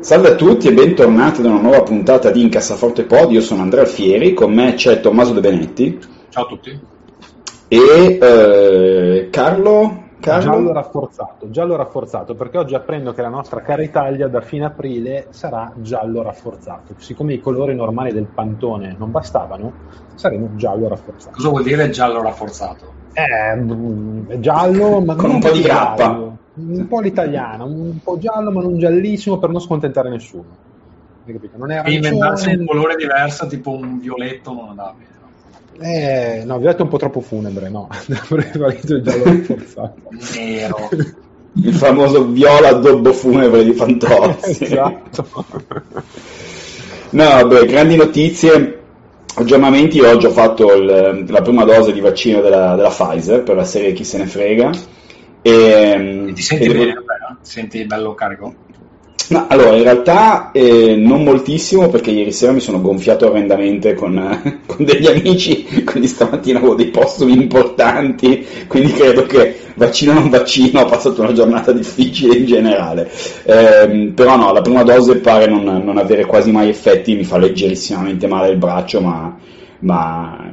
Salve a tutti e bentornati ad una nuova puntata di Incassaforte Pod, io sono Andrea Alfieri, con me c'è Tommaso De Benetti. Ciao a tutti. E eh, Carlo, Carlo? Giallo rafforzato, giallo rafforzato, perché oggi apprendo che la nostra cara Italia da fine aprile sarà giallo rafforzato. Siccome i colori normali del pantone non bastavano, saremo giallo rafforzato. Cosa vuol dire giallo rafforzato? Eh, giallo, ma con un po' di grappa un po' l'italiana, un po' giallo ma non giallissimo per non scontentare nessuno. Hai capito? Non è arancione... E inventarsi un colore diverso, tipo un violetto, non andava bene. Eh, no, violetto è un po' troppo funebre, no. Avrei prevalito il giallo rafforzato. Nero. Il famoso viola addobbo funebre di Fantozzi. esatto. no, vabbè, grandi notizie. Aggiornamenti, oggi ho fatto il, la prima dose di vaccino della, della Pfizer per la serie Chi se ne frega e, e ti senti bene? Devo... Ti senti bello carico? No, allora, in realtà eh, non moltissimo perché ieri sera mi sono gonfiato orrendamente con, eh, con, degli amici, quindi stamattina avevo dei postumi importanti, quindi credo che vaccino o non vaccino ho passato una giornata difficile in generale. Eh, però no, la prima dose pare non, non, avere quasi mai effetti, mi fa leggerissimamente male il braccio, ma, ma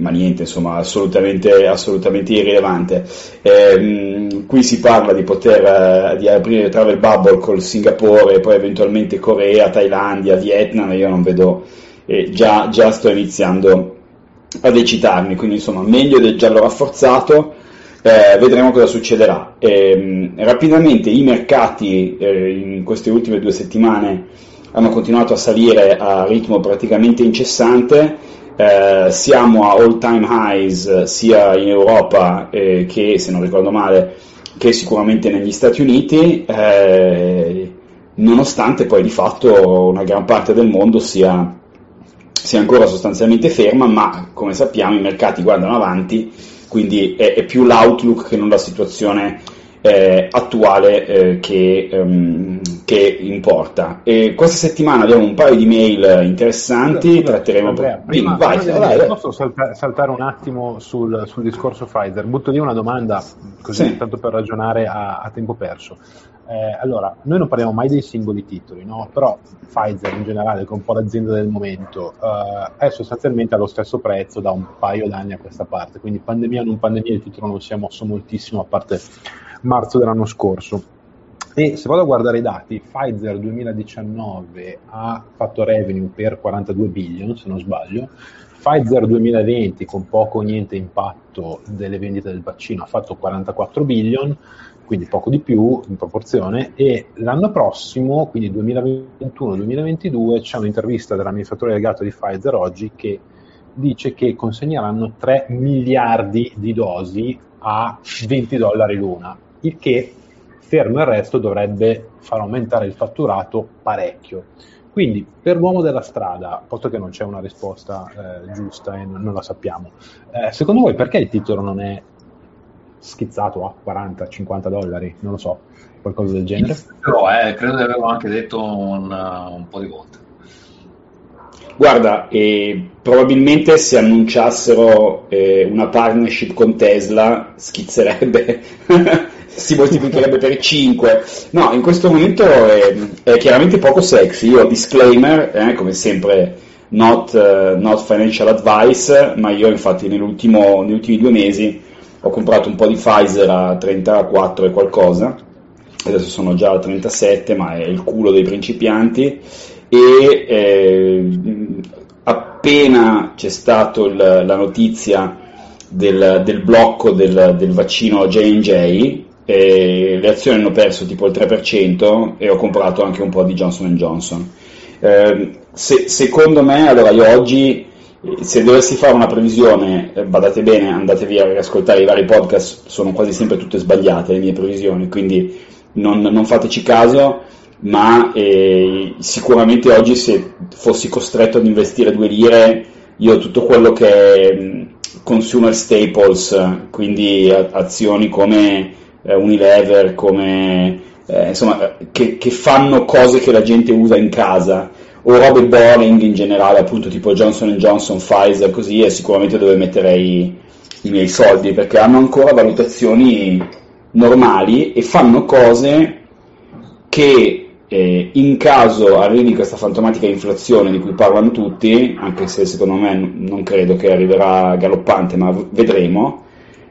ma niente, insomma, assolutamente, assolutamente irrilevante. Eh, qui si parla di poter eh, di aprire travel bubble col Singapore, poi eventualmente Corea, Thailandia, Vietnam, io non vedo, eh, già, già sto iniziando ad eccitarmi, quindi insomma meglio del giallo rafforzato. Eh, vedremo cosa succederà. Eh, rapidamente i mercati eh, in queste ultime due settimane hanno continuato a salire a ritmo praticamente incessante eh, siamo a all time highs sia in Europa eh, che, se non ricordo male, che sicuramente negli Stati Uniti, eh, nonostante poi di fatto una gran parte del mondo sia, sia, ancora sostanzialmente ferma, ma come sappiamo i mercati guardano avanti, quindi è, è più l'outlook che non la situazione eh, attuale eh, che, um, che, importa. E questa settimana abbiamo un paio di mail interessanti, Scusa, tratteremo Andrea, prima, vai, prima vai, vai, Posso saltare, saltare un attimo sul, sul, discorso Pfizer? Butto lì una domanda, così sì. tanto per ragionare a, a tempo perso. Eh, allora, noi non parliamo mai dei singoli titoli, no? però Pfizer in generale, che è un po' l'azienda del momento, eh, è sostanzialmente allo stesso prezzo da un paio d'anni a questa parte, quindi pandemia o non pandemia il titolo non si è mosso moltissimo a parte marzo dell'anno scorso. E se vado a guardare i dati, Pfizer 2019 ha fatto revenue per 42 billion, se non sbaglio, Pfizer 2020 con poco o niente impatto delle vendite del vaccino ha fatto 44 billion, quindi poco di più in proporzione, e l'anno prossimo, quindi 2021-2022, c'è un'intervista dell'amministratore delegato di Pfizer oggi che dice che consegneranno 3 miliardi di dosi a 20 dollari l'una il che fermo il resto dovrebbe far aumentare il fatturato parecchio. Quindi per l'uomo della strada, posto che non c'è una risposta eh, giusta e non, non la sappiamo, eh, secondo voi perché il titolo non è schizzato a 40-50 dollari? Non lo so, qualcosa del genere? Però eh, credo di averlo anche detto un, uh, un po' di volte. Guarda, eh, probabilmente se annunciassero eh, una partnership con Tesla schizzerebbe si moltiplicherebbe per 5. No, in questo momento è, è chiaramente poco sexy. Io disclaimer, eh, come sempre, not, uh, not, financial advice, ma io infatti negli ultimi due mesi ho comprato un po' di Pfizer a 34 e qualcosa, adesso sono già a 37, ma è il culo dei principianti. E eh, appena c'è stata la notizia del, del blocco del, del vaccino J&J, eh, le azioni hanno perso tipo il 3% e ho comprato anche un po' di Johnson Johnson. Eh, se, secondo me, allora io oggi, se dovessi fare una previsione, eh, badate bene, andatevi a riascoltare i vari podcast, sono quasi sempre tutte sbagliate le mie previsioni, quindi non, non fateci caso, ma eh, sicuramente oggi se fossi costretto ad investire due lire, io tutto quello che mm, consumer staples, quindi azioni come eh, Unilever, come eh, insomma, che, che, fanno cose che la gente usa in casa, o robe boring in generale, appunto tipo Johnson Johnson, Pfizer, così, è sicuramente dove metterei i miei soldi, perché hanno ancora valutazioni normali e fanno cose che eh, in caso arrivi questa fantomatica inflazione di cui parlano tutti, anche se secondo me non credo che arriverà galoppante, ma vedremo,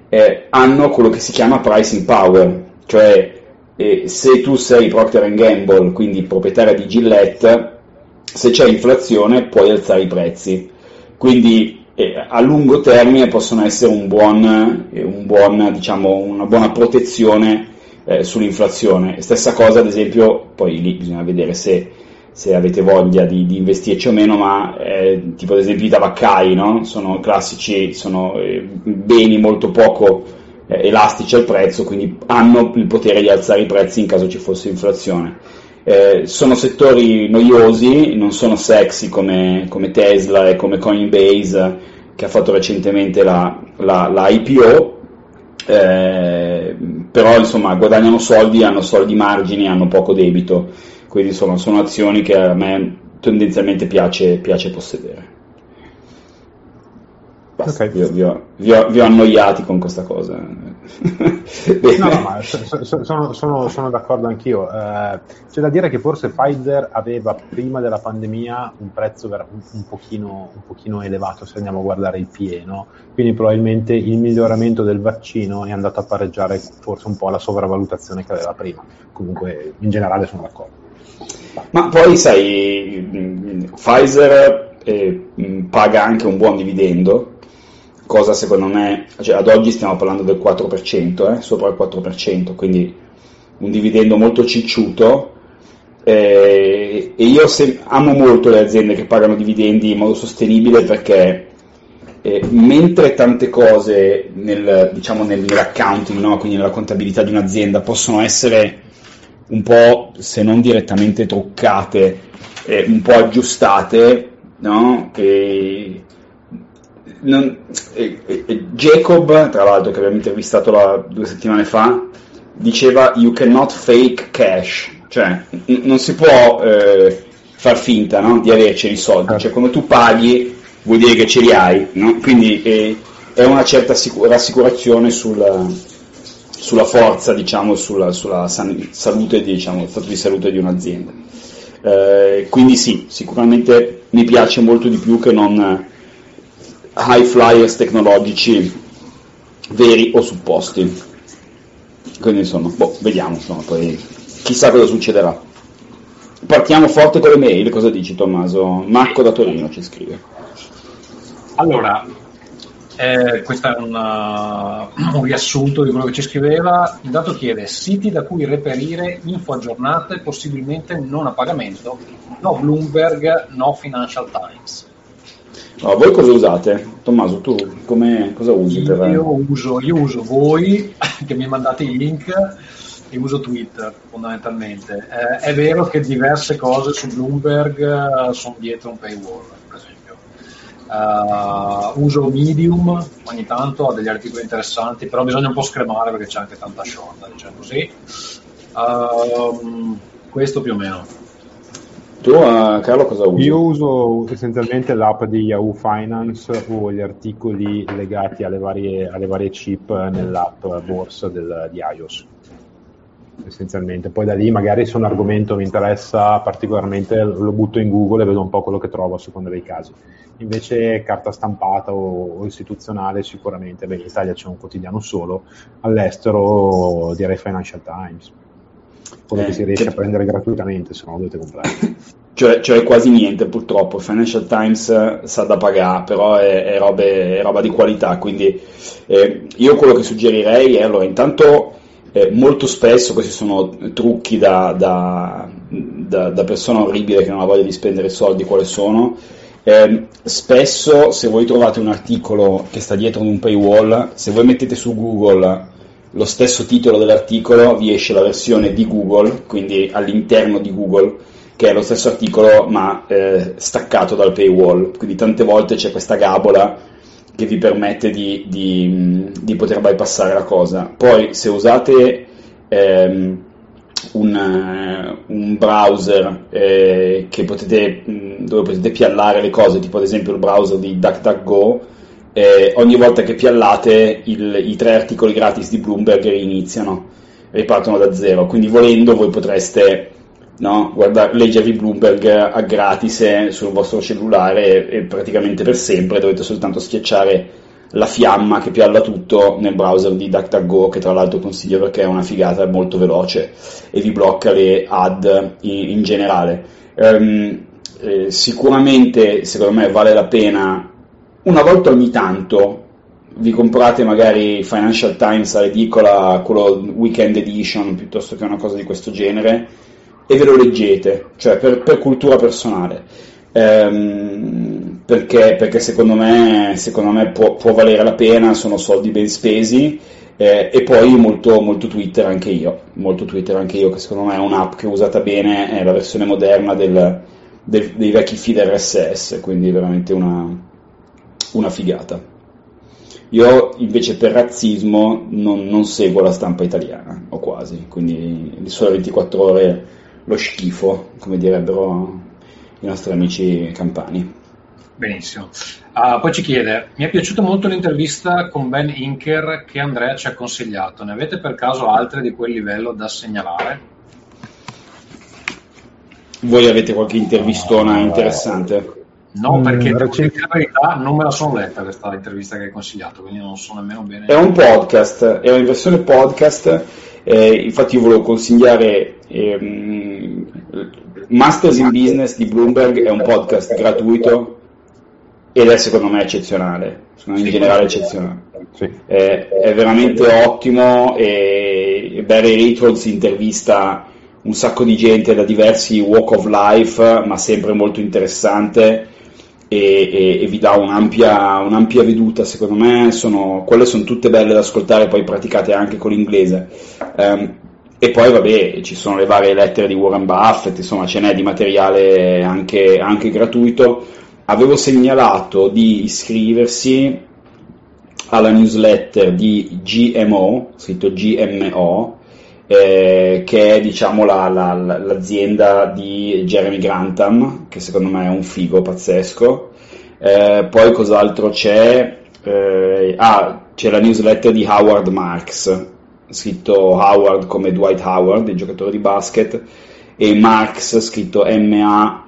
eh, hanno quello che si chiama pricing power, cioè eh, se tu sei Procter Gamble, quindi proprietaria di Gillette, se c'è inflazione puoi alzare i prezzi. Quindi eh, a lungo termine possono essere un buon, eh, un buon, diciamo, una buona protezione eh, sull'inflazione. Stessa cosa, ad esempio, poi lì bisogna vedere se, se avete voglia di, di, investirci o meno, ma eh, tipo ad esempio i tabaccai, no? sono classici, sono eh, beni molto poco eh, elastici al prezzo, quindi hanno il potere di alzare i prezzi in caso ci fosse inflazione. Eh, sono settori noiosi, non sono sexy come, come, Tesla e come Coinbase che ha fatto recentemente la, la, la IPO, eh, però insomma guadagnano soldi, hanno soldi margini, hanno poco debito, quindi insomma sono azioni che a me tendenzialmente piace, piace possedere. Basta, okay. vi, ho, vi, ho, vi, ho, vi, ho, annoiati con questa cosa. no, no, ma sono, sono, sono, d'accordo anch'io. Eh, c'è da dire che forse Pfizer aveva prima della pandemia un prezzo un, un, pochino, un, pochino, elevato se andiamo a guardare il PE, no? quindi probabilmente il miglioramento del vaccino è andato a pareggiare forse un po' la sopravvalutazione che aveva prima. Comunque in generale sono d'accordo. Ma poi sai, Pfizer eh, paga anche un buon dividendo cosa secondo me, cioè ad oggi stiamo parlando del 4%, eh, sopra il 4%, quindi un dividendo molto cicciuto. Eh, e io se, amo molto le aziende che pagano dividendi in modo sostenibile perché eh, mentre tante cose nel, diciamo nel, nell'accounting, no? quindi nella contabilità di un'azienda, possono essere un po', se non direttamente truccate, eh, un po' aggiustate, no? che non, eh, eh, Jacob, tra l'altro, che abbiamo intervistato la, due settimane fa, diceva you cannot fake cash, cioè n- non si può eh, far finta no? di averceli i soldi, cioè come tu paghi vuol dire che ce li hai, no? quindi eh, è una certa sicur- rassicurazione sulla, sulla, forza, diciamo, sulla, sulla san- salute, diciamo, stato di salute di un'azienda. Eh, quindi sì, sicuramente mi piace molto di più che non high flyers tecnologici veri o supposti. Quindi insomma, boh, vediamo, insomma, poi chissà cosa succederà. Partiamo forte con le mail, cosa dici Tommaso? Marco da Torino ci scrive. Allora, eh, questo è una, un riassunto di quello che ci scriveva. Intanto chiede siti da cui reperire info aggiornate, possibilmente non a pagamento, no Bloomberg, no Financial Times. No, voi cosa usate? Tommaso, tu come, cosa usi? Io, per... uso, io uso voi che mi mandate i link e uso Twitter fondamentalmente. Eh, è vero che diverse cose su Bloomberg eh, sono dietro un paywall. Uh, uso Medium ogni tanto, ha degli articoli interessanti, però bisogna un po' scremare perché c'è anche tanta short, diciamo così. Uh, questo più o meno. Tu, uh, Carlo, cosa usi? Io uso essenzialmente l'app di Yahoo Finance o gli articoli legati alle varie, alle varie chip nell'app borsa del, di iOS. Essenzialmente, poi da lì magari se un argomento mi interessa particolarmente lo butto in Google e vedo un po' quello che trovo a seconda dei casi. Invece carta stampata o, o istituzionale sicuramente, beh in Italia c'è un quotidiano solo, all'estero direi Financial Times quello eh, che si riesce che... a prendere gratuitamente, se no dovete comprare. Cioè, cioè, quasi niente purtroppo, Financial Times eh, sa da pagare, però è, è, robe, è roba di qualità, quindi eh, io quello che suggerirei è allora intanto eh, molto spesso questi sono trucchi da, da, da, da, persona orribile che non ha voglia di spendere soldi, quali sono. Eh, spesso se voi trovate un articolo che sta dietro un paywall, se voi mettete su Google lo stesso titolo dell'articolo vi esce la versione di Google, quindi all'interno di Google, che è lo stesso articolo ma eh, staccato dal paywall, quindi tante volte c'è questa gabola che vi permette di, di, di poter bypassare la cosa. Poi se usate ehm, un, un, browser eh, potete, dove potete piallare le cose, tipo ad esempio il browser di DuckDuckGo, eh, ogni volta che piallate il, i tre articoli gratis di Bloomberg iniziano, ripartono da zero, quindi volendo voi potreste no, guardare, leggervi Bloomberg a gratis eh, sul vostro cellulare e, praticamente per sempre dovete soltanto schiacciare la fiamma che pialla tutto nel browser di DuckDuckGo, che tra l'altro consiglio perché è una figata molto veloce e vi blocca le ad in, in generale. Um, eh, sicuramente, secondo me, vale la pena una volta ogni tanto vi comprate magari Financial Times a edicola, quello Weekend Edition, piuttosto che una cosa di questo genere, e ve lo leggete, cioè per, per cultura personale. Ehm, perché, perché, secondo me, secondo me può, può, valere la pena, sono soldi ben spesi. Eh, e poi molto, molto, Twitter anche io, molto Twitter anche io, che secondo me è un'app che usata bene, è la versione moderna del, del, dei vecchi feed RSS, quindi veramente una, una figata. Io invece per razzismo non, non, seguo la stampa italiana, o quasi, quindi di sole 24 ore lo schifo, come direbbero i nostri amici campani. Benissimo. Uh, poi ci chiede, mi è piaciuta molto l'intervista con Ben Inker che Andrea ci ha consigliato, ne avete per caso altre di quel livello da segnalare? Voi avete qualche intervistona uh, interessante? No, perché mm, recente... in verità non me la sono letta questa intervista che hai consigliato, quindi non so nemmeno bene. È un podcast, è una versione podcast, eh, infatti io volevo consigliare ehm, Masters in Business di Bloomberg, è un podcast gratuito ed è secondo me eccezionale, in generale eccezionale. Sì. È, è, veramente ottimo e Barry Ritholz intervista un sacco di gente da diversi walk of life, ma sempre molto interessante e, e, e vi dà un'ampia, un'ampia, veduta, secondo me sono, quelle sono tutte belle da ascoltare, poi praticate anche con l'inglese. Um, e poi vabbè, ci sono le varie lettere di Warren Buffett, insomma ce n'è di materiale anche, anche gratuito. Avevo segnalato di iscriversi alla newsletter di GMO, scritto GMO, eh, che è diciamo la, la, l'azienda di Jeremy Grantham, che secondo me è un figo pazzesco. Eh, poi cos'altro c'è? Eh, ah, c'è la newsletter di Howard Marks, scritto Howard come Dwight Howard, il giocatore di basket, e Marks scritto M-A-R-K-S,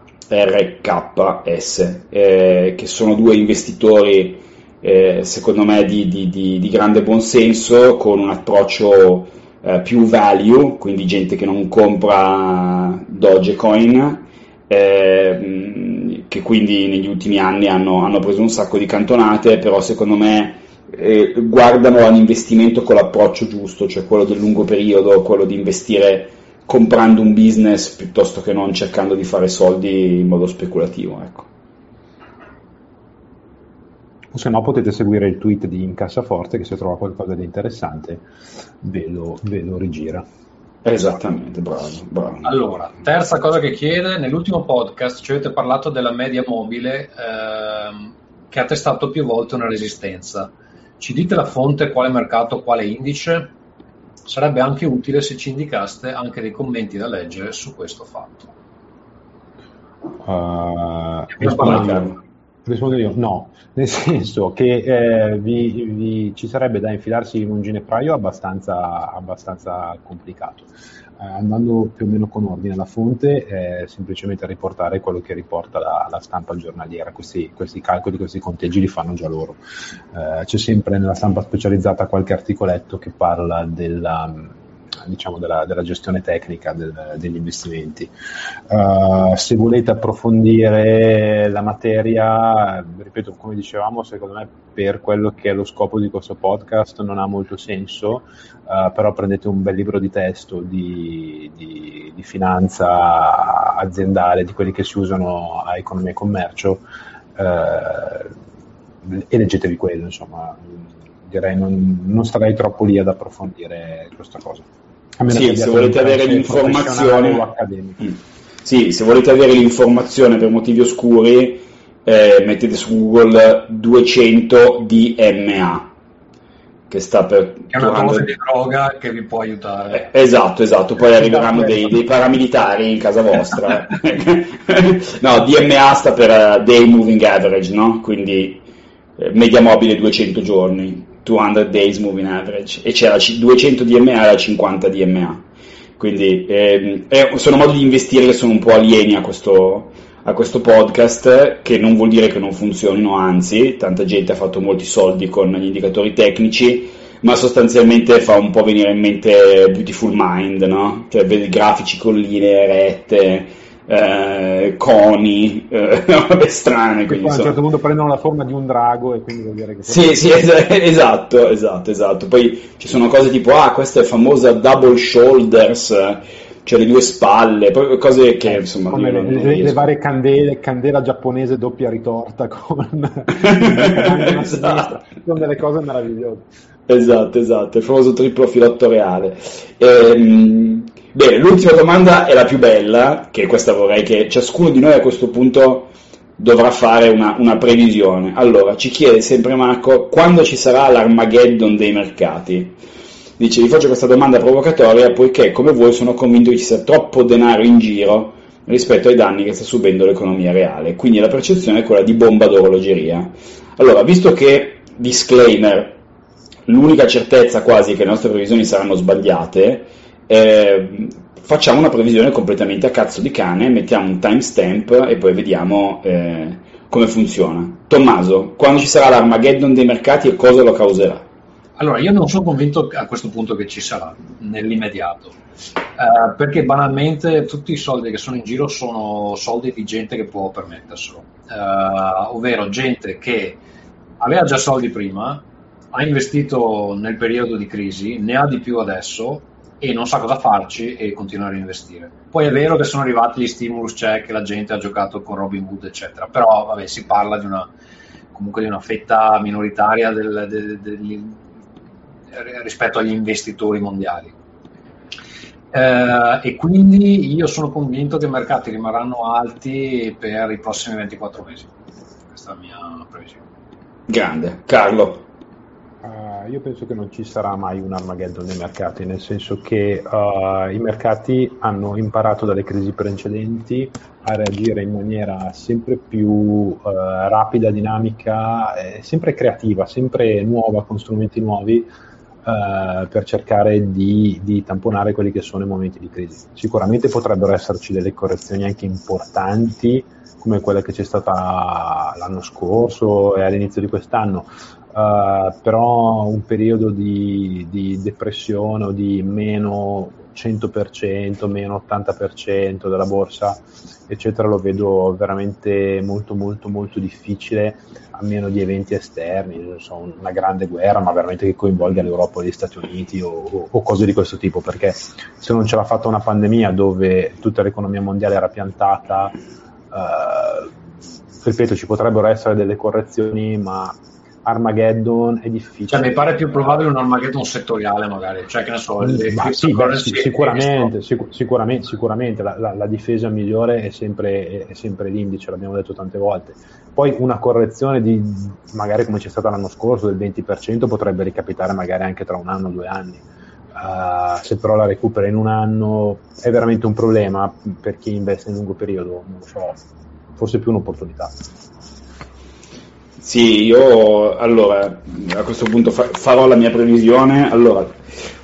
eh, che sono due investitori eh, secondo me di, di, di, di grande buonsenso, con un approccio eh, più value, quindi gente che non compra Dogecoin, eh, che quindi negli ultimi anni hanno, hanno, preso un sacco di cantonate, però secondo me eh, guardano all'investimento con l'approccio giusto, cioè quello del lungo periodo, quello di investire comprando un business piuttosto che non cercando di fare soldi in modo speculativo. Ecco o se no potete seguire il tweet di Incassaforte che se trova qualcosa di interessante ve lo, ve lo rigira. Esattamente, bravo, bravo. Allora, terza cosa che chiede, nell'ultimo podcast ci avete parlato della media mobile ehm, che ha testato più volte una resistenza. Ci dite la fonte, quale mercato, quale indice? Sarebbe anche utile se ci indicaste anche dei commenti da leggere su questo fatto. Uh, rispondo, io, no, nel senso che eh, vi, vi, ci sarebbe da infilarsi in un ginepraio abbastanza, abbastanza complicato. Eh, andando più o meno con ordine alla fonte, è semplicemente riportare quello che riporta la, la stampa giornaliera. Questi, questi, calcoli, questi conteggi li fanno già loro. Eh, c'è sempre nella stampa specializzata qualche articoletto che parla della diciamo, della, della, gestione tecnica del, degli investimenti. Uh, se volete approfondire la materia, ripeto, come dicevamo, secondo me per quello che è lo scopo di questo podcast non ha molto senso, uh, però prendete un bel libro di testo di, di, di, finanza aziendale, di quelli che si usano a economia e commercio, uh, e leggetevi quello, insomma direi non, non starei troppo lì ad approfondire questa cosa. Sì, se volete avere l'informazione mm. Sì, se volete avere l'informazione per motivi oscuri, eh, mettete su Google 200 DMA che sta per che è una dose di droga che vi può aiutare eh, esatto esatto poi arriveranno dei, dei, paramilitari in casa vostra no DMA sta per uh, Day Moving Average no? quindi eh, media mobile 200 giorni 200 Days Moving Average e c'era 200 DMA e 50 DMA quindi ehm, sono modi di investire che sono un po' alieni a questo, a questo podcast, che non vuol dire che non funzionino, anzi, tanta gente ha fatto molti soldi con gli indicatori tecnici, ma sostanzialmente fa un po' venire in mente Beautiful Mind, no? Cioè vedi grafici con linee rette, eh, coni, eh, robe strane. Quindi a un certo punto prendono la forma di un drago e quindi vuol dire che... Sì, sì, esatto, esatto, esatto. Poi ci sono cose tipo, ah, questa è famosa double shoulders, cioè le due spalle, cose che insomma... Come le, le, le, varie candele, candela giapponese doppia ritorta con... esatto. Sono delle cose meravigliose. Esatto, esatto, il famoso triplo filotto reale. Ehm, bene, l'ultima domanda è la più bella, che questa vorrei che ciascuno di noi a questo punto dovrà fare una, una previsione. Allora, ci chiede sempre Marco, quando ci sarà l'Armageddon dei mercati? Dice, vi faccio questa domanda provocatoria poiché, come voi, sono convinto che ci sia troppo denaro in giro rispetto ai danni che sta subendo l'economia reale. Quindi la percezione è quella di bomba d'orologeria. Allora, visto che, disclaimer, l'unica certezza quasi che le nostre previsioni saranno sbagliate, eh, facciamo una previsione completamente a cazzo di cane, mettiamo un timestamp e poi vediamo eh, come funziona. Tommaso, quando ci sarà l'Armageddon dei mercati e cosa lo causerà? Allora, io non sono convinto a questo punto che ci sarà nell'immediato, eh, perché banalmente tutti i soldi che sono in giro sono soldi di gente che può permetterselo, eh, ovvero gente che aveva già soldi prima, ha investito nel periodo di crisi, ne ha di più adesso e non sa cosa farci e continua a reinvestire. Poi è vero che sono arrivati gli stimulus check, la gente ha giocato con Robin Hood, eccetera, però vabbè, si parla di una, comunque di una fetta minoritaria del, del, del, rispetto agli investitori mondiali. Eh, e quindi io sono convinto che i mercati rimarranno alti per i prossimi 24 mesi. Questa è la mia previsione. Grande. Carlo. Uh, io penso che non ci sarà mai un Armageddon nei mercati, nel senso che uh, i mercati hanno imparato dalle crisi precedenti a reagire in maniera sempre più uh, rapida, dinamica, sempre creativa, sempre nuova, con strumenti nuovi per cercare di, di, tamponare quelli che sono i momenti di crisi. Sicuramente potrebbero esserci delle correzioni anche importanti come quella che c'è stata l'anno scorso e all'inizio di quest'anno, Uh, però un periodo di, di, depressione o di meno 100%, meno 80% della borsa, eccetera, lo vedo veramente molto molto molto difficile a meno di eventi esterni, so, una grande guerra, ma veramente che coinvolga l'Europa e gli Stati Uniti o, o, cose di questo tipo, perché se non ce l'ha fatta una pandemia dove tutta l'economia mondiale era piantata, uh, ripeto, ci potrebbero essere delle correzioni, ma Armageddon è difficile. Cioè, mi pare più probabile un Armageddon settoriale, magari. Cioè, che ne so, le, Ma sì, beh, sicuramente, sic- sicuramente, sicuramente la, la, la, difesa migliore è sempre, è sempre, l'indice, l'abbiamo detto tante volte. Poi una correzione di magari come c'è stata l'anno scorso del 20% potrebbe ricapitare magari anche tra un anno o due anni. Uh, se però la recupera in un anno è veramente un problema per chi investe in lungo periodo, non lo so, forse più un'opportunità. Sì, io allora a questo punto fa- farò la mia previsione. Allora,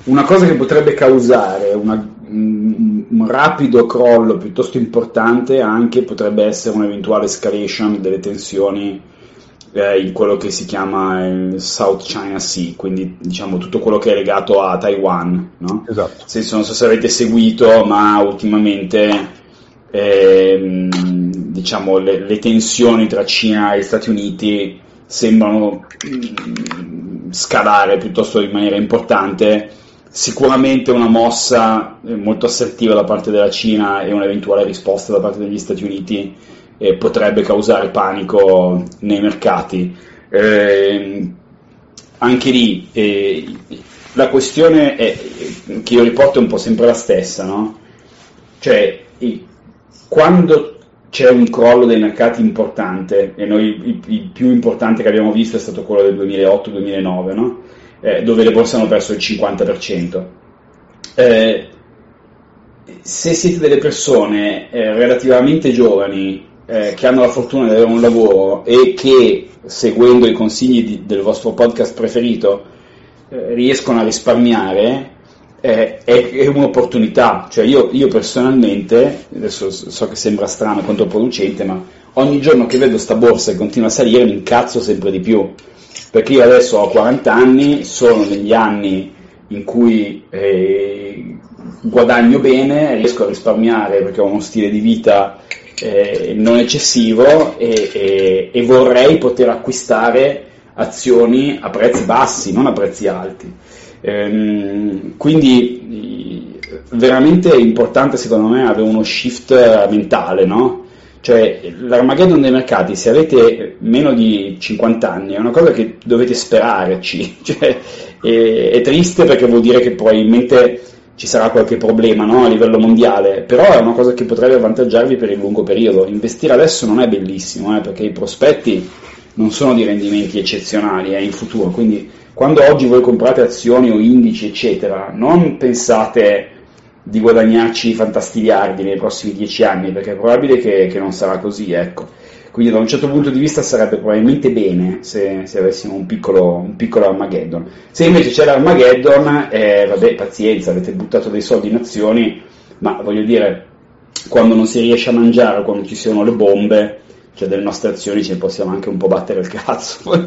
una cosa che potrebbe causare una, un, un rapido crollo piuttosto importante anche potrebbe essere un'eventuale escalation delle tensioni eh, in quello che si chiama il South China Sea, quindi diciamo tutto quello che è legato a Taiwan. No? Esatto. Senso, non so se avete seguito, ma ultimamente ehm, diciamo, le, le, tensioni tra Cina e Stati Uniti sembrano mh, scalare piuttosto in maniera importante. Sicuramente una mossa eh, molto assertiva da parte della Cina e un'eventuale risposta da parte degli Stati Uniti eh, potrebbe causare panico nei mercati. Eh, anche lì eh, la questione è, che io riporto è un po' sempre la stessa, no? Cioè, quando c'è un crollo dei mercati importante, e noi il, il, più importante che abbiamo visto è stato quello del 2008-2009, no? eh, dove le borse hanno perso il 50%. Eh, se siete delle persone eh, relativamente giovani eh, che hanno la fortuna di avere un lavoro e che, seguendo i consigli di, del vostro podcast preferito, eh, riescono a risparmiare, è, è, un'opportunità. Cioè io, io, personalmente, adesso so che sembra strano e controproducente, ma ogni giorno che vedo sta borsa che continua a salire mi incazzo sempre di più. Perché io adesso ho 40 anni, sono negli anni in cui eh, guadagno bene, riesco a risparmiare perché ho uno stile di vita eh, non eccessivo e, e, e vorrei poter acquistare azioni a prezzi bassi, non a prezzi alti. Ehm, quindi veramente è importante secondo me avere uno shift mentale, no? Cioè l'Armageddon dei mercati, se avete meno di 50 anni, è una cosa che dovete sperarci, cioè, è, è, triste perché vuol dire che probabilmente ci sarà qualche problema no? a livello mondiale, però è una cosa che potrebbe avvantaggiarvi per il lungo periodo. Investire adesso non è bellissimo, eh, perché i prospetti non sono di rendimenti eccezionali eh, in futuro, quindi quando oggi voi comprate azioni o indici, eccetera, non pensate di guadagnarci fantastigliardi nei prossimi dieci anni, perché è probabile che, che, non sarà così, ecco. Quindi da un certo punto di vista sarebbe probabilmente bene se, se avessimo un piccolo, un piccolo, Armageddon. Se invece c'è l'Armageddon, eh, vabbè, pazienza, avete buttato dei soldi in azioni, ma voglio dire, quando non si riesce a mangiare, quando ci sono le bombe, cioè delle nostre azioni ce ne possiamo anche un po' battere il cazzo,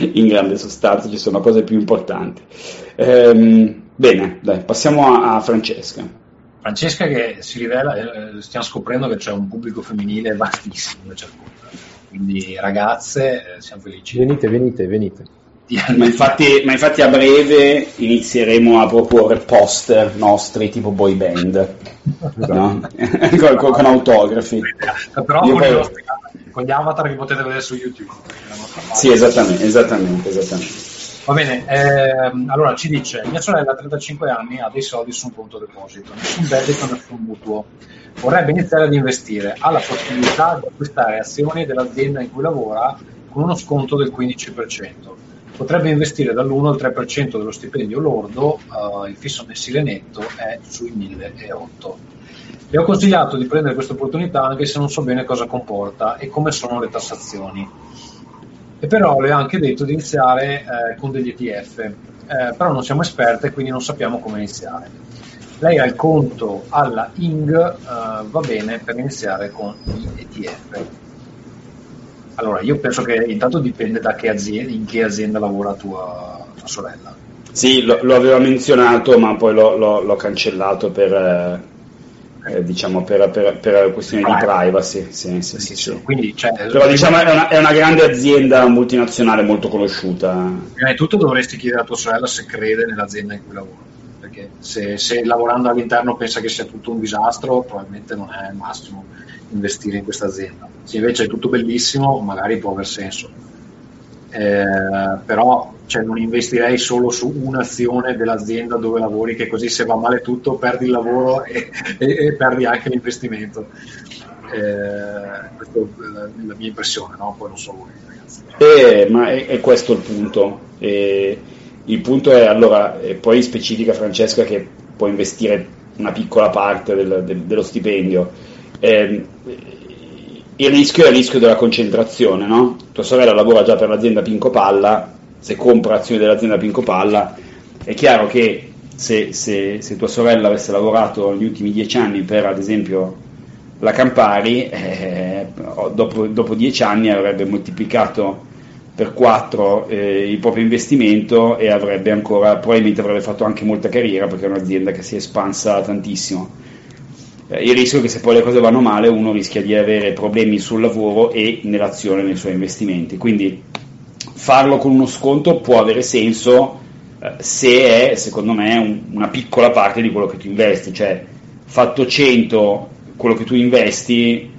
in grande sostanza ci sono cose più importanti. Ehm, bene, dai, passiamo a, a, Francesca. Francesca che si rivela, eh, stiamo scoprendo che c'è un pubblico femminile vastissimo, cioè, quindi ragazze, eh, siamo felici. Venite, venite, venite. Ma infatti, ma infatti, a breve inizieremo a proporre poster nostri tipo boy band no? con, con, con, autografi. Però con, poi... nostri, con, gli avatar che potete vedere su youtube. Sì esattamente, esattamente, esattamente. va bene ehm, allora ci dice mia sorella ha 35 anni ha dei soldi su un conto deposito nessun debito nessun mutuo. Vorrebbe iniziare ad investire. Ha la possibilità di acquistare azioni dell'azienda in cui lavora con uno sconto del 15% potrebbe investire dall'1 al 3% dello stipendio lordo, uh, il fisso mensile netto è sui 1008. Le ho consigliato di prendere questa opportunità anche se non so bene cosa comporta e come sono le tassazioni. E però le ho anche detto di iniziare eh, con degli ETF, eh, però non siamo esperte quindi non sappiamo come iniziare. Lei ha il conto alla ING, eh, va bene per iniziare con gli ETF. Allora, io penso che intanto dipende da che azienda, in che azienda lavora tua, tua sorella. Sì, lo, lo, aveva menzionato, ma poi lo, lo, l'ho cancellato per, eh, eh diciamo, per, per, per questioni di privacy. Sì, sì, sì, sì. Quindi, cioè, Però diciamo è una, è una, grande azienda multinazionale molto conosciuta. Prima di tutto dovresti chiedere a tua sorella se crede nell'azienda in cui lavora. Perché se, se lavorando all'interno pensa che sia tutto un disastro, probabilmente non è il massimo investire in questa azienda. Se invece è tutto bellissimo, magari può aver senso. Eh, però cioè, non investirei solo su un'azione dell'azienda dove lavori, che così se va male tutto perdi il lavoro e, e, e perdi anche l'investimento. Eh, questa è la mia impressione, no? poi non so voi ragazzi. Eh, ma è, è, questo il punto. Eh, il punto è allora, poi specifica Francesca che può investire una piccola parte del, del, dello stipendio eh, il rischio è il rischio della concentrazione, no? Tua sorella lavora già per l'azienda Pinco Palla, se compra azioni dell'azienda Pinco Palla, è chiaro che se, se, se, tua sorella avesse lavorato negli ultimi dieci anni per, ad esempio, la Campari, eh, dopo, dopo, dieci anni avrebbe moltiplicato per quattro eh, il proprio investimento e avrebbe ancora, probabilmente avrebbe fatto anche molta carriera perché è un'azienda che si è espansa tantissimo eh, il rischio è che se poi le cose vanno male uno rischia di avere problemi sul lavoro e nell'azione nei suoi investimenti. Quindi farlo con uno sconto può avere senso eh, se è, secondo me, un, una piccola parte di quello che tu investi, cioè fatto 100 quello che tu investi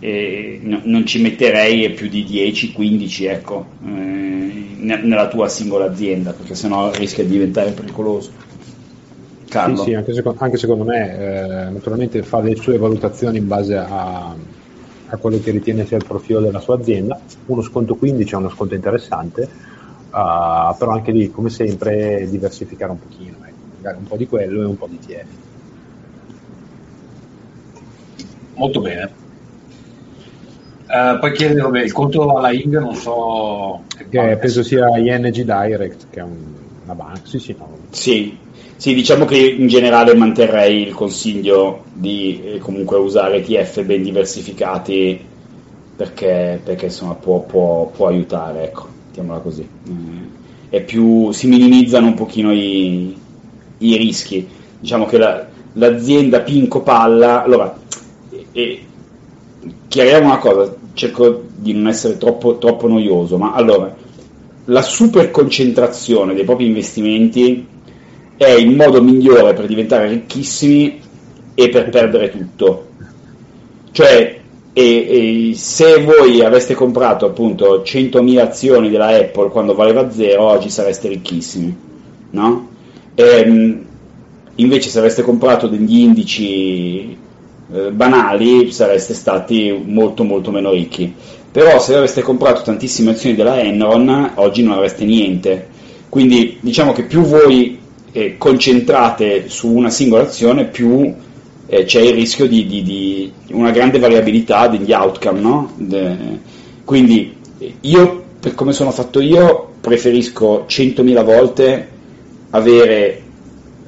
e no, non ci metterei più di 10-15 ecco, eh, nella tua singola azienda, perché sennò rischia di diventare pericoloso. Carlo. Sì, sì anche, secondo, anche secondo me, eh, naturalmente fa le sue valutazioni in base a, a, quello che ritiene sia il profilo della sua azienda. Uno sconto 15 è uno sconto interessante, uh, però anche lì, come sempre, diversificare un pochino, ecco, magari un po' di quello e un po' di TF. Molto bene. Uh, poi chiede vabbè, il conto alla Ing, non so. Che penso sia ING Direct, che è un, una banca. Sì, sì, no. sì, sì, diciamo che in generale manterrei il consiglio di eh, comunque usare ETF ben diversificati perché, perché insomma può, può, può, aiutare, ecco, mettiamola così. Eh, più, si minimizzano un pochino i, i rischi. Diciamo che la, l'azienda Pinco Palla, allora, e, chiariamo una cosa, cerco di non essere troppo, troppo noioso, ma allora, la super concentrazione dei propri investimenti è il modo migliore per diventare ricchissimi e per perdere tutto. Cioè, e, e se voi aveste comprato appunto 100.000 azioni della Apple quando valeva zero, oggi sareste ricchissimi, no? E, ehm, invece se aveste comprato degli indici eh, banali sareste stati molto molto meno ricchi. Però se aveste comprato tantissime azioni della Enron, oggi non avreste niente. Quindi diciamo che più voi eh, concentrate su una singola azione, più eh, c'è il rischio di, di, di, una grande variabilità degli outcome. No? De, quindi io, per come sono fatto io, preferisco 100.000 volte avere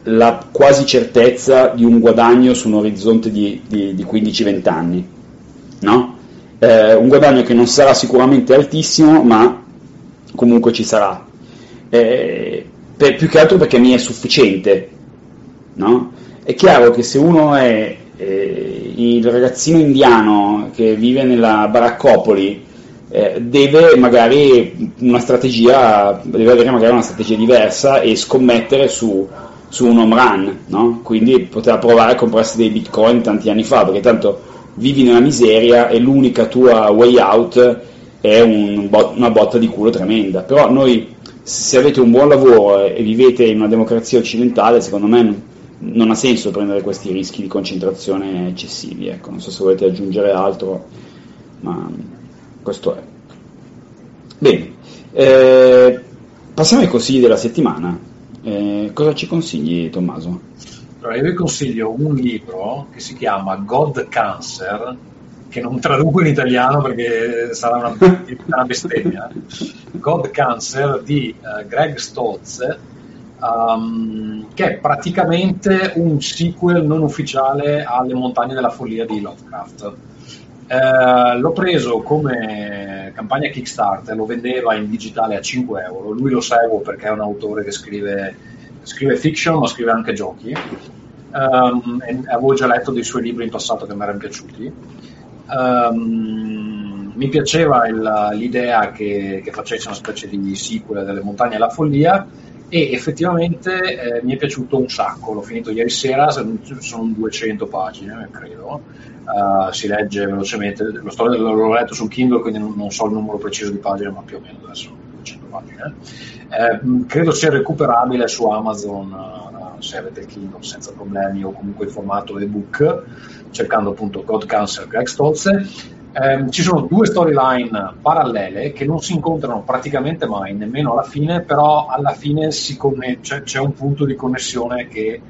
la quasi certezza di un guadagno su un orizzonte di, di, di 15-20 anni. No? Eh, un guadagno che non sarà sicuramente altissimo, ma comunque ci sarà. Eh, per, più che altro perché mi è sufficiente. No? È chiaro che se uno è eh, il ragazzino indiano che vive nella baraccopoli, eh, deve magari una strategia, deve avere magari una strategia diversa e scommettere su su un home run, no? quindi poteva provare a comprarsi dei bitcoin tanti anni fa, perché tanto vivi nella miseria e l'unica tua way out è un una botta di culo tremenda. Però noi, se avete un buon lavoro e vivete in una democrazia occidentale, secondo me non, non ha senso prendere questi rischi di concentrazione eccessivi. Ecco. Non so se volete aggiungere altro, ma questo è. Bene, eh, passiamo ai consigli della settimana. Eh, cosa ci consigli, Tommaso? Allora, io vi consiglio un libro che si chiama God Cancer, che non traduco in italiano perché sarà una, una bestemmia. God Cancer di uh, Greg Stoltz, um, che è praticamente un sequel non ufficiale alle Montagne della Follia di Lovecraft. Uh, l'ho preso come campagna Kickstarter, lo vendeva in digitale a 5 euro. Lui lo seguo perché è un autore che scrive, scrive fiction, ma scrive anche giochi. Um, avevo già letto dei suoi libri in passato che mi erano piaciuti. Um, mi piaceva il, l'idea che, che, facesse una specie di sequel delle montagne alla follia e effettivamente eh, mi è piaciuto un sacco. L'ho finito ieri sera, sono 200 pagine, credo uh, si legge velocemente, lo sto, l'ho letto sul Kindle quindi non, non, so il numero preciso di pagine ma più o meno adesso 100 pagine. Eh, credo sia recuperabile su Amazon uh, se avete il Kindle senza problemi o comunque in formato ebook cercando appunto God Cancer Greg Stolze. Eh, ci sono due storyline parallele che non si incontrano praticamente mai, nemmeno alla fine, però alla fine conne- c'è, c'è un punto di connessione che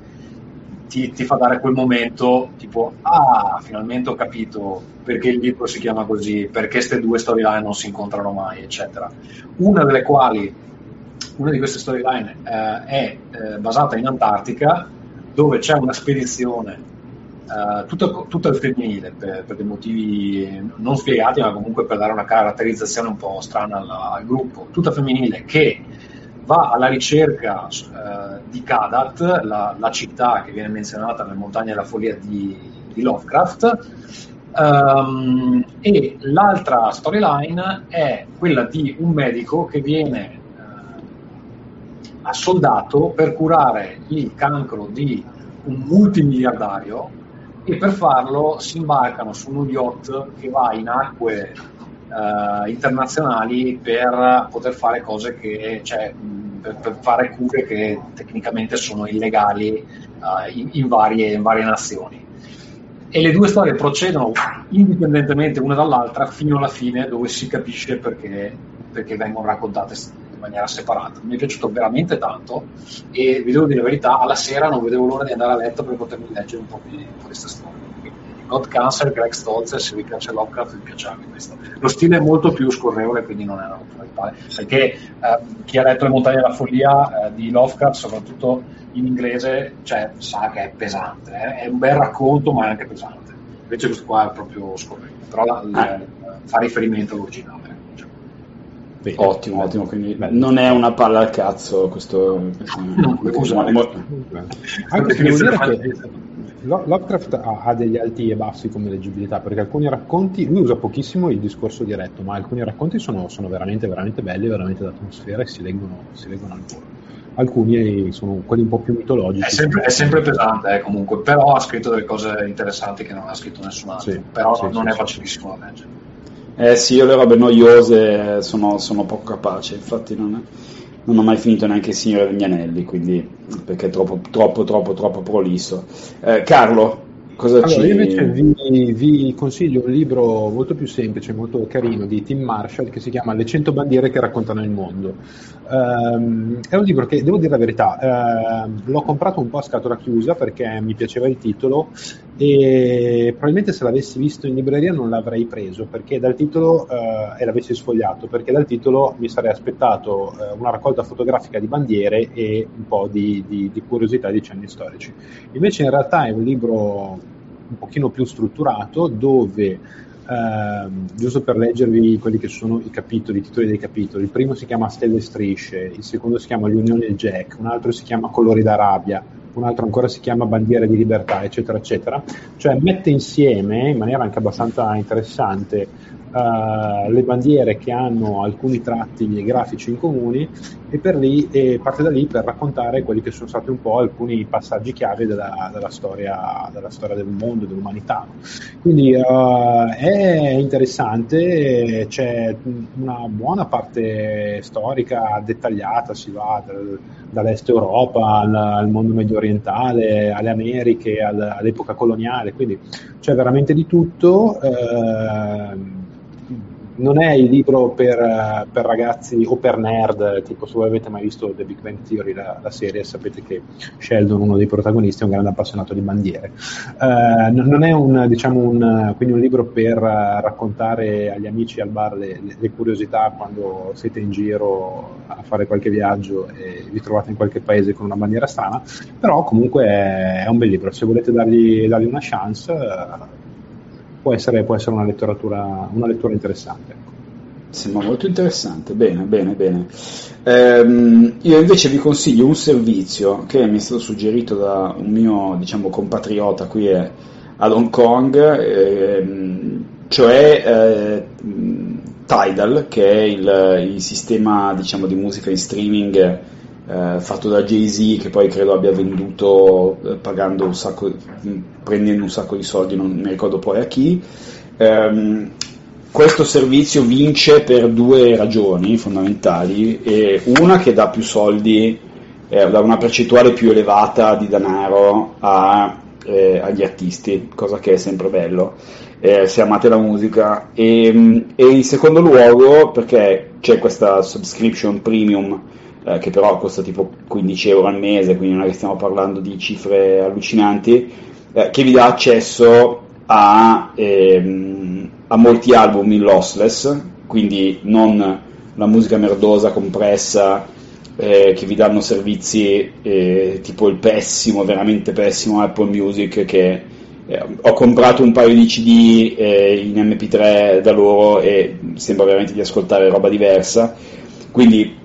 ti, ti, fa dare quel momento tipo ah finalmente ho capito perché il libro si chiama così perché queste due storyline non si incontrano mai eccetera. Una delle quali una di queste storyline eh, è eh, basata in Antartica dove c'è una spedizione Uh, tutto, al femminile per, per, dei motivi non spiegati, ma comunque per dare una caratterizzazione un po' strana al, al gruppo, tutta femminile che va alla ricerca eh, di Kadat, la, la, città che viene menzionata nelle montagne della follia di, di Lovecraft. Um, e l'altra storyline è quella di un medico che viene eh, assoldato per curare il cancro di un multimiliardario e per farlo si imbarcano su uno yacht che va in acque eh, internazionali per poter fare cose che, cioè, per, per, fare cure che tecnicamente sono illegali eh, in, in, varie, in varie nazioni e le due storie procedono indipendentemente una dall'altra fino alla fine dove si capisce perché, perché vengono raccontate in maniera separata. Mi è piaciuto veramente tanto e vi devo dire la verità, alla sera non vedevo l'ora di andare a letto per potermi leggere un po' di, di questa storia. God Cancer, Greg Stolzer, se vi piace Lovecraft vi piace anche questo. Lo stile è molto più scorrevole, quindi non è una naturalità, perché eh, chi ha letto Le montagne della follia eh, di Lovecraft, soprattutto in inglese, cioè, sa che è pesante, eh? è un bel racconto ma è anche pesante. Invece questo qua è proprio scorrevole, però la, la, ah. fa riferimento all'originale. Bene. Ottimo, ottimo, quindi Beh, non è una palla al cazzo questo... No, scusa, anche se devo dire che Lovecraft ha, ha, degli alti e bassi come leggibilità, perché alcuni racconti, lui usa pochissimo il discorso diretto, ma alcuni racconti sono, sono veramente, veramente belli, veramente d'atmosfera e si leggono, si leggono al volo. Alcuni sono quelli un po' più mitologici. È sempre, è sempre pesante, eh, comunque, però ha scritto delle cose interessanti che non ha scritto nessun altro, sì, però sì, non sì, è facilissimo da leggere. Eh sì, io le robe noiose sono, sono poco capace, infatti non è non ho mai finito neanche il Signore degli Anelli, quindi, perché è troppo, troppo, troppo, troppo prolisso. Eh, Carlo, cosa allora, ci... Io invece vi, vi, consiglio un libro molto più semplice, molto carino, di Tim Marshall, che si chiama Le 100 bandiere che raccontano il mondo. Um, è un libro che, devo dire la verità, uh, l'ho comprato un po' a scatola chiusa perché mi piaceva il titolo e probabilmente se l'avessi visto in libreria non l'avrei preso perché dal titolo uh, e l'avessi sfogliato perché dal titolo mi sarei aspettato uh, una raccolta fotografica di bandiere e un po' di, di, di curiosità di cenni storici. Invece in realtà è un libro un pochino più strutturato dove Ehm, giusto per leggervi quelli che sono i capitoli, i titoli dei capitoli. Il primo si chiama Stelle e Strisce, il secondo si chiama L'Unione e Jack, un altro si chiama Colori d'Arabia, un altro ancora si chiama Bandiere di Libertà, eccetera, eccetera. Cioè mette insieme in maniera anche abbastanza interessante uh, le bandiere che hanno alcuni tratti grafici in comuni e, per lì, e parte da lì per raccontare quelli che sono stati un po' alcuni passaggi chiave della, della, storia, della storia, del mondo, dell'umanità. Quindi uh, è interessante, c'è una buona parte storica dettagliata, si va dal, dall'est Europa al, al, mondo medio orientale, alle Americhe, al, all'epoca coloniale, quindi c'è veramente di tutto. Eh, non è il libro per, per, ragazzi o per nerd, tipo se voi avete mai visto The Big Bang Theory, la, la serie, sapete che Sheldon, uno dei protagonisti, è un grande appassionato di bandiere. Uh, non è un, diciamo un, quindi un libro per raccontare agli amici al bar le, le, le, curiosità quando siete in giro a fare qualche viaggio e vi trovate in qualche paese con una bandiera strana, però comunque è, è un bel libro, se volete dargli, dargli una chance può essere, può essere una, una lettura interessante. Ecco. Sembra molto interessante, bene, bene, bene. Ehm, io invece vi consiglio un servizio che mi è stato suggerito da un mio diciamo, compatriota qui ad Hong Kong, ehm, cioè eh, Tidal, che è il, il sistema diciamo, di musica in streaming eh, fatto da Jay-Z che poi credo abbia venduto eh, pagando un sacco, prendendo un sacco di soldi, non mi ricordo poi a chi. Um, questo servizio vince per due ragioni fondamentali, e una che dà più soldi, eh, dà una percentuale più elevata di denaro a, eh, agli artisti, cosa che è sempre bello, eh, se amate la musica, e, e in secondo luogo perché c'è questa subscription premium eh, che però costa tipo 15 euro al mese, quindi non è che stiamo parlando di cifre allucinanti, eh, che vi dà accesso a, ehm, a, molti album in lossless, quindi non la musica merdosa compressa eh, che vi danno servizi eh, tipo il pessimo, veramente pessimo Apple Music che eh, ho comprato un paio di CD eh, in MP3 da loro e sembra veramente di ascoltare roba diversa. Quindi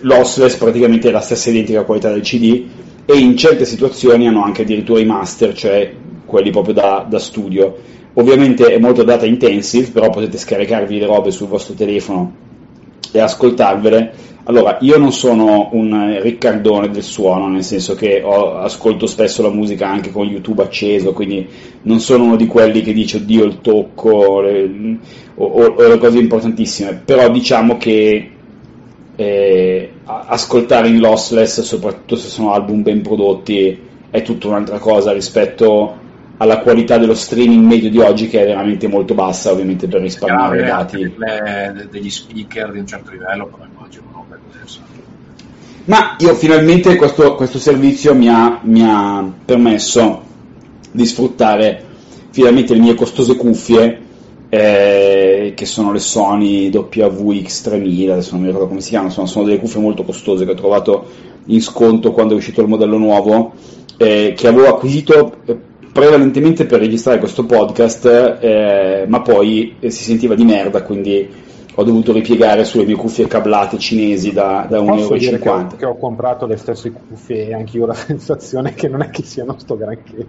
lossless praticamente è la stessa identica qualità del CD e in certe situazioni hanno anche addirittura i master, cioè quelli proprio da, da studio. Ovviamente è molto data intensive, però potete scaricarvi le robe sul vostro telefono e ascoltarvele allora, io non sono un riccardone del suono, nel senso che ho, ascolto spesso la musica anche con YouTube acceso, quindi non sono uno di quelli che dice oddio il tocco le, o, o, le cose importantissime, però diciamo che eh, ascoltare in lossless, soprattutto se sono album ben prodotti, è tutta un'altra cosa rispetto alla qualità dello streaming medio di oggi che è veramente molto bassa ovviamente per risparmiare i dati. le, degli speaker di un certo livello però immagino no, ma io finalmente questo, questo servizio mi ha, mi ha, permesso di sfruttare finalmente le mie costose cuffie eh, che sono le Sony WX3000 adesso non mi ricordo come si chiamano sono, sono delle cuffie molto costose che ho trovato in sconto quando è uscito il modello nuovo eh, che avevo acquisito eh, prevalentemente per registrare questo podcast, eh, ma poi eh, si sentiva di merda, quindi ho dovuto ripiegare sulle mie cuffie cablate cinesi da, da 1,50 euro. Che ho, che ho comprato le stesse cuffie e anche io ho la sensazione che non è che siano sto granché.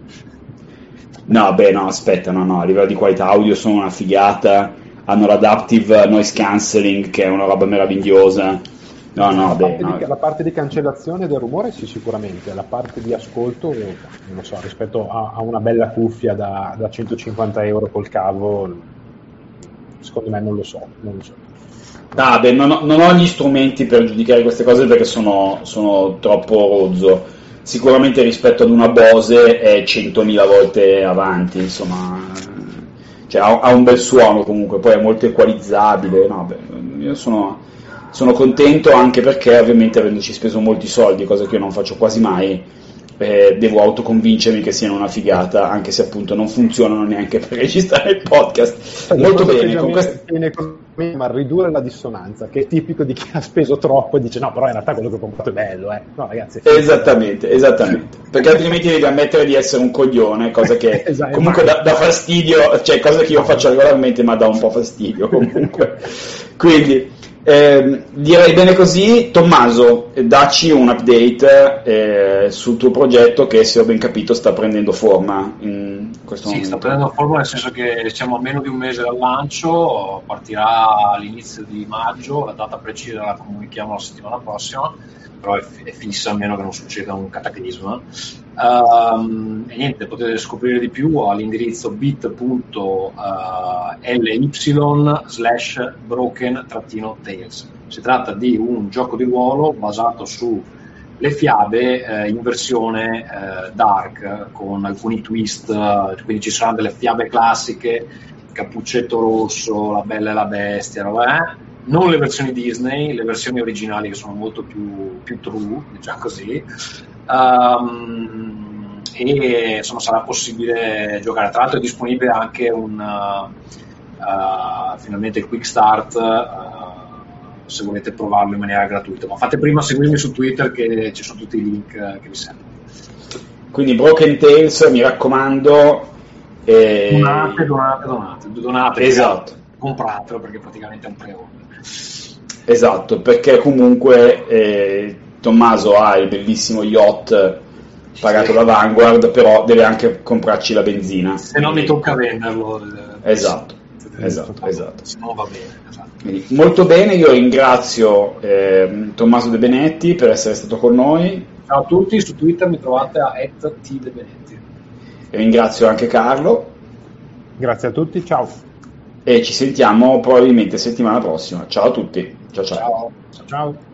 No, beh, no, aspetta, no, no, a livello di qualità audio sono una figata, hanno l'adaptive noise cancelling che è una roba meravigliosa No, no, la, beh, parte no. Di, la parte di cancellazione del rumore sì, sicuramente, la parte di ascolto, non so, rispetto a, a una bella cuffia da, da, 150 euro col cavo, secondo me non lo so. Non lo so. Ah, beh, non, ho, non, ho, gli strumenti per giudicare queste cose perché sono, sono troppo rozzo. Sicuramente rispetto ad una Bose è 100.000 volte avanti, insomma, cioè, ha, ha, un bel suono comunque, poi è molto equalizzabile. No, beh, io sono sono contento anche perché ovviamente avendoci speso molti soldi, cosa che io non faccio quasi mai, eh, devo autoconvincermi che siano una figata, anche se appunto non funzionano neanche per registrare il podcast. Molto bene. Con quest... Ma ridurre la dissonanza, che è tipico di chi ha speso troppo e dice no, però in realtà quello che ho comprato è bello, eh. No, ragazzi. Esattamente, esattamente. Perché altrimenti devi ammettere di essere un coglione, cosa che esatto, comunque dà, dà, fastidio, cioè cosa che io faccio regolarmente ma dà un po' fastidio comunque. Quindi eh, direi bene così, Tommaso, dacci un update eh, sul tuo progetto che se ho ben capito sta prendendo forma in questo sì, momento. sta prendendo forma nel senso che siamo a meno di un mese dal lancio, partirà all'inizio di maggio, la data precisa la comunichiamo la settimana prossima però è, è fissa a meno che non succeda un cataclisma. Um, e niente, potete scoprire di più all'indirizzo bit.ly slash broken-tales. Si tratta di un gioco di ruolo basato su le fiabe eh, in versione eh, dark con alcuni twist, quindi ci saranno delle fiabe classiche, Cappuccetto Rosso, La Bella e la Bestia, roba, eh? Non le versioni Disney, le versioni originali che sono molto più, più true, diciamo così. Um, e insomma sarà possibile giocare. Tra l'altro è disponibile anche un uh, finalmente il quick start uh, se volete provarlo in maniera gratuita. Ma fate prima seguirmi su Twitter che ci sono tutti i link che vi servono. Quindi Broken Tales, mi raccomando. E... Donate, donate, donate, donate. Esatto. Compratelo perché praticamente è un pre-order. Esatto, perché comunque eh, Tommaso ha il bellissimo yacht pagato sì. da Vanguard, però deve anche comprarci la benzina. Se no mi tocca venderlo. Esatto, esatto, esatto. Se no va bene. Esatto. Quindi, molto bene, io ringrazio eh, Tommaso De Benetti per essere stato con noi. Ciao a tutti, su Twitter mi trovate a @tdebenetti. Ringrazio anche Carlo. Grazie a tutti, ciao. E ci sentiamo probabilmente settimana prossima. Ciao a tutti. Ciao ciao. Ciao. ciao.